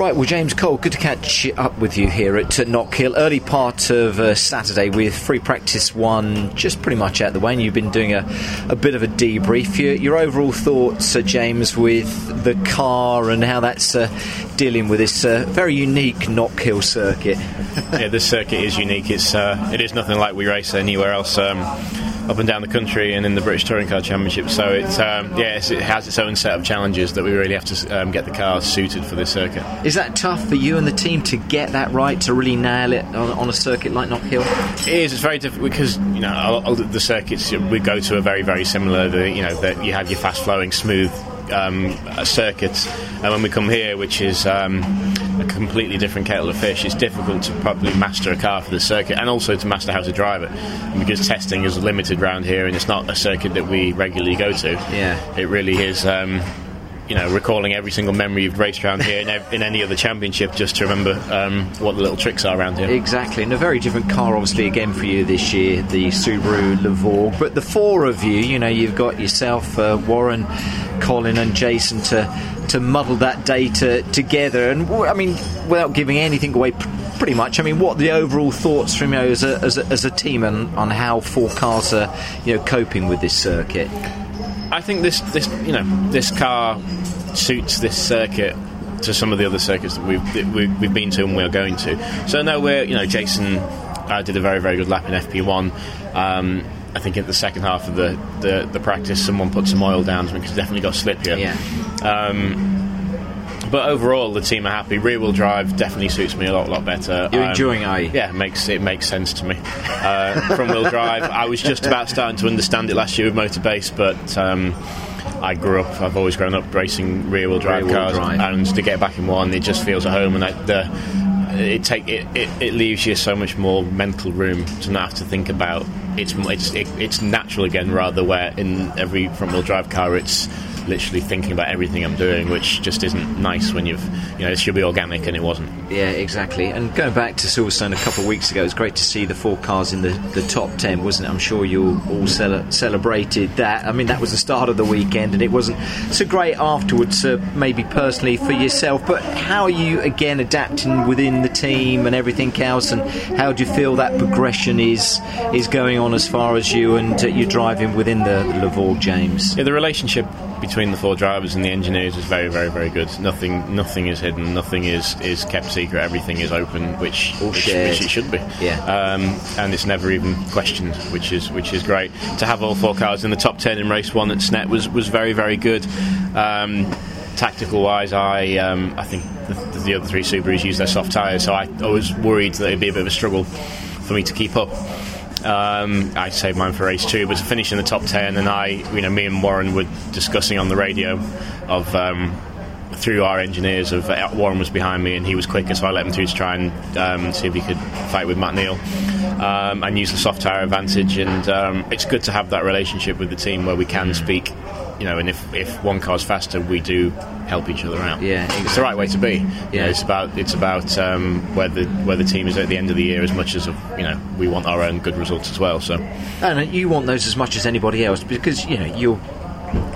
Right, well, James Cole, good to catch up with you here at uh, Knockhill. Early part of uh, Saturday with free practice one just pretty much out the way, and you've been doing a, a bit of a debrief. Your, your overall thoughts, uh, James, with the car and how that's uh, dealing with this uh, very unique Knockhill circuit? yeah, this circuit is unique. It's uh, it is nothing like we race anywhere else. Um, up and down the country and in the British Touring Car Championship. So it's um, yeah, it's, it has its own set of challenges that we really have to um, get the car suited for this circuit. Is that tough for you and the team to get that right to really nail it on, on a circuit like Knockhill? It is. It's very difficult because you know the circuits we go to are very very similar. The, you know that you have your fast flowing smooth um, circuits, and when we come here, which is um, a completely different kettle of fish, it's difficult to properly master a car for the circuit, and also to master how to drive it, because testing is limited around here, and it's not a circuit that we regularly go to. Yeah, it really is. Um, you know, recalling every single memory you've raced around here in, in any other championship just to remember um, what the little tricks are around here. Exactly, and a very different car, obviously, again for you this year, the Subaru Levorg. But the four of you, you know, you've got yourself, uh, Warren, Colin, and Jason to to muddle that data together. And I mean, without giving anything away. Pretty much. I mean, what the overall thoughts from you as a, as a, as a team and on how four cars are, you know, coping with this circuit? I think this, this, you know, this car suits this circuit to some of the other circuits that we've that we've been to and we're going to. So no, we're you know Jason uh, did a very very good lap in FP1. Um, I think in the second half of the, the, the, practice, someone put some oil down because definitely got slippier. Yeah. Um, but overall, the team are happy. Rear wheel drive definitely suits me a lot, lot better. You're um, enjoying, you? Yeah, it makes it makes sense to me. Uh, front wheel drive. I was just about starting to understand it last year with Motorbase, but. Um, I grew up. I've always grown up racing rear wheel drive rear cars, drive. and to get back in one, it just feels at home. And I, the, it take it, it, it, leaves you so much more mental room to not have to think about. It's it's it, it's natural again, rather where in every front wheel drive car, it's literally thinking about everything I'm doing, which just isn't nice when you've, you know, it should be organic and it wasn't. Yeah, exactly. And going back to Silverstone a couple of weeks ago, it was great to see the four cars in the, the top 10, wasn't it? I'm sure you all cel- celebrated that. I mean, that was the start of the weekend, and it wasn't so great afterwards, uh, maybe personally for yourself. But how are you, again, adapting within the team and everything else? And how do you feel that progression is is going on as far as you and uh, you're driving within the, the Levorg, James? Yeah, the relationship between the four drivers and the engineers is very, very, very good. Nothing, nothing is hidden. Nothing is, is kept secret. Everything is open, which which, which, it should be. Yeah. Um, and it's never even questioned, which is which is great. To have all four cars in the top ten in race one at SNET was was very, very good. Um, tactical wise, I um, I think the, the, other three Subarus use their soft tyres, so I, I was worried that it'd be a bit of a struggle for me to keep up. Um, I saved mine for race two, but to finish in the top ten, and I, you know, me and Warren were discussing on the radio of um, through our engineers of uh, Warren was behind me and he was quicker, so I let him through to try and um, see if he could fight with Matt Neal um, and use the soft tyre advantage. And um, it's good to have that relationship with the team where we can speak you know, and if, if one car's faster, we do help each other out. Yeah, exactly. it's the right way to be. Yeah, you know, it's about it's about um, where the where the team is at the end of the year as much as you know we want our own good results as well. So, and you want those as much as anybody else because you know you'll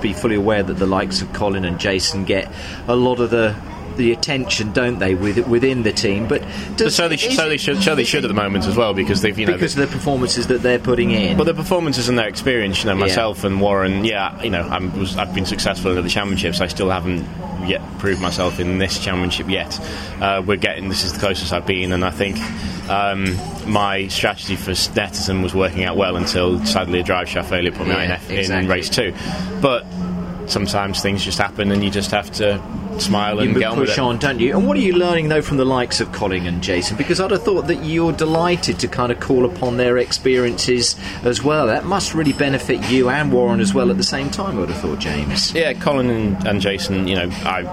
be fully aware that the likes of Colin and Jason get a lot of the the attention, don't they, with, within the team? But, does, so they, sh- so they should, so they should at the moment as well because they've you know because of the performances that they're putting in. Well, the performances and their experience. You know, myself yeah. and Warren. Yeah, you know, I'm, was, I've been successful in the championships. I still haven't yet proved myself in this championship yet. Uh, we're getting this is the closest I've been, and I think um, my strategy for Snetterton was working out well until sadly a drive shaft failure put me yeah, in, exactly. in race two. But sometimes things just happen, and you just have to smile and you get on push on, don't you? And what are you learning though from the likes of Colin and Jason? Because I'd have thought that you're delighted to kind of call upon their experiences as well. That must really benefit you and Warren as well at the same time. I would have thought, James. Yeah, Colin and, and Jason, you know, I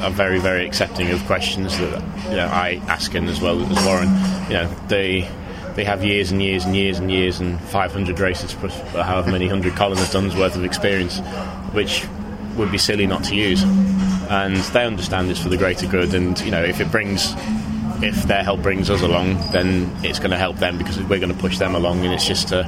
are very very accepting of questions that you know I ask him as well as Warren. You know, they they have years and years and years and years and 500 races plus however many hundred Colin has done's worth of experience, which would be silly not to use. And they understand it's for the greater good. And you know, if it brings if their help brings us along, then it's going to help them because we're going to push them along, and it's just a,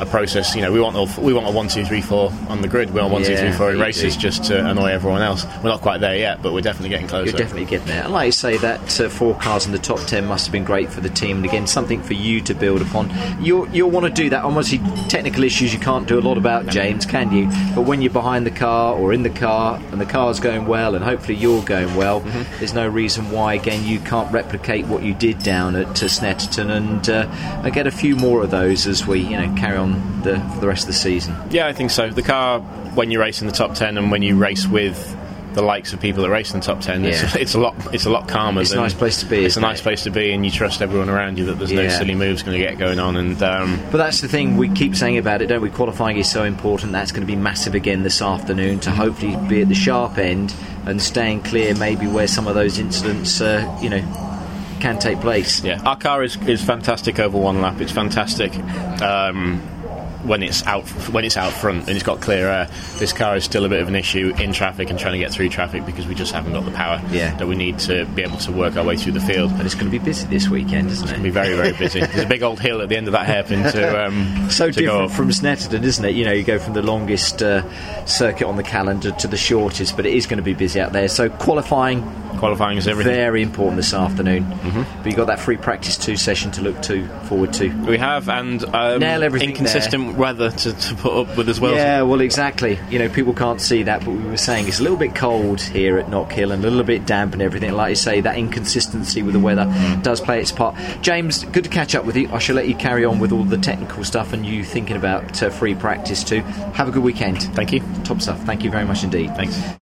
a process. You know, we want all, we want a one, two, three, four on the grid. We want one, two, Yeah, three, four in races do. just to annoy everyone else. We're not quite there yet, but we're definitely getting closer. You're definitely getting there. And like you say, that uh, four cars in the top ten must have been great for the team, and again, something for you to build upon. You'll, you'll want to do that. Obviously, technical issues you can't do a lot about, James, can you? But when you're behind the car or in the car, and the car's going well, and hopefully you're going well, Mm-hmm. there's no reason why, again, you can't replicate what you did down at uh, Snetterton and, uh, and get a few more of those as we, you know, carry on the, for the rest of the season. Yeah, I think so. The car, when you race in the top ten, and when you race with the likes of people that race in the top ten, it's, Yeah. it's a lot. It's a lot calmer. It's a nice place to be, It's a nice it? place to be, and you trust everyone around you that there's no silly moves going to get going on. And um, But that's the thing we keep saying about it, don't we? Qualifying is so important. That's going to be massive again this afternoon to hopefully be at the sharp end and staying clear, maybe where some of those incidents, uh, you know, can take place. yeah, our car is, is fantastic over one lap. It's fantastic. Um, when it's out when it's out front and it's got clear air, this car is still a bit of an issue in traffic and trying to get through traffic because we just haven't got the power Yeah. that we need to be able to work our way through the field. But it's going to be busy this weekend, isn't it? It's going to be very very busy. There's a big old hill at the end of that hairpin to um, So to go different from Snetterton, isn't it? You know, you go from the longest uh, circuit on the calendar to the shortest, but it is going to be busy out there. So qualifying qualifying is everything. very important this afternoon. Mm-hmm. But you've got that free practice two session to look to forward to. We have, and um, Nail everything inconsistent weather to, to put up with as well. Yeah, well, exactly. You know, people can't see that, but we were saying it's a little bit cold here at Knockhill and a little bit damp and everything. Like you say, that inconsistency with the weather does play its part. James, good to catch up with you. I shall let you carry on with all the technical stuff and you thinking about uh, free practice too. Have a good weekend. Thank you. Top stuff. Thank you very much indeed. Thanks.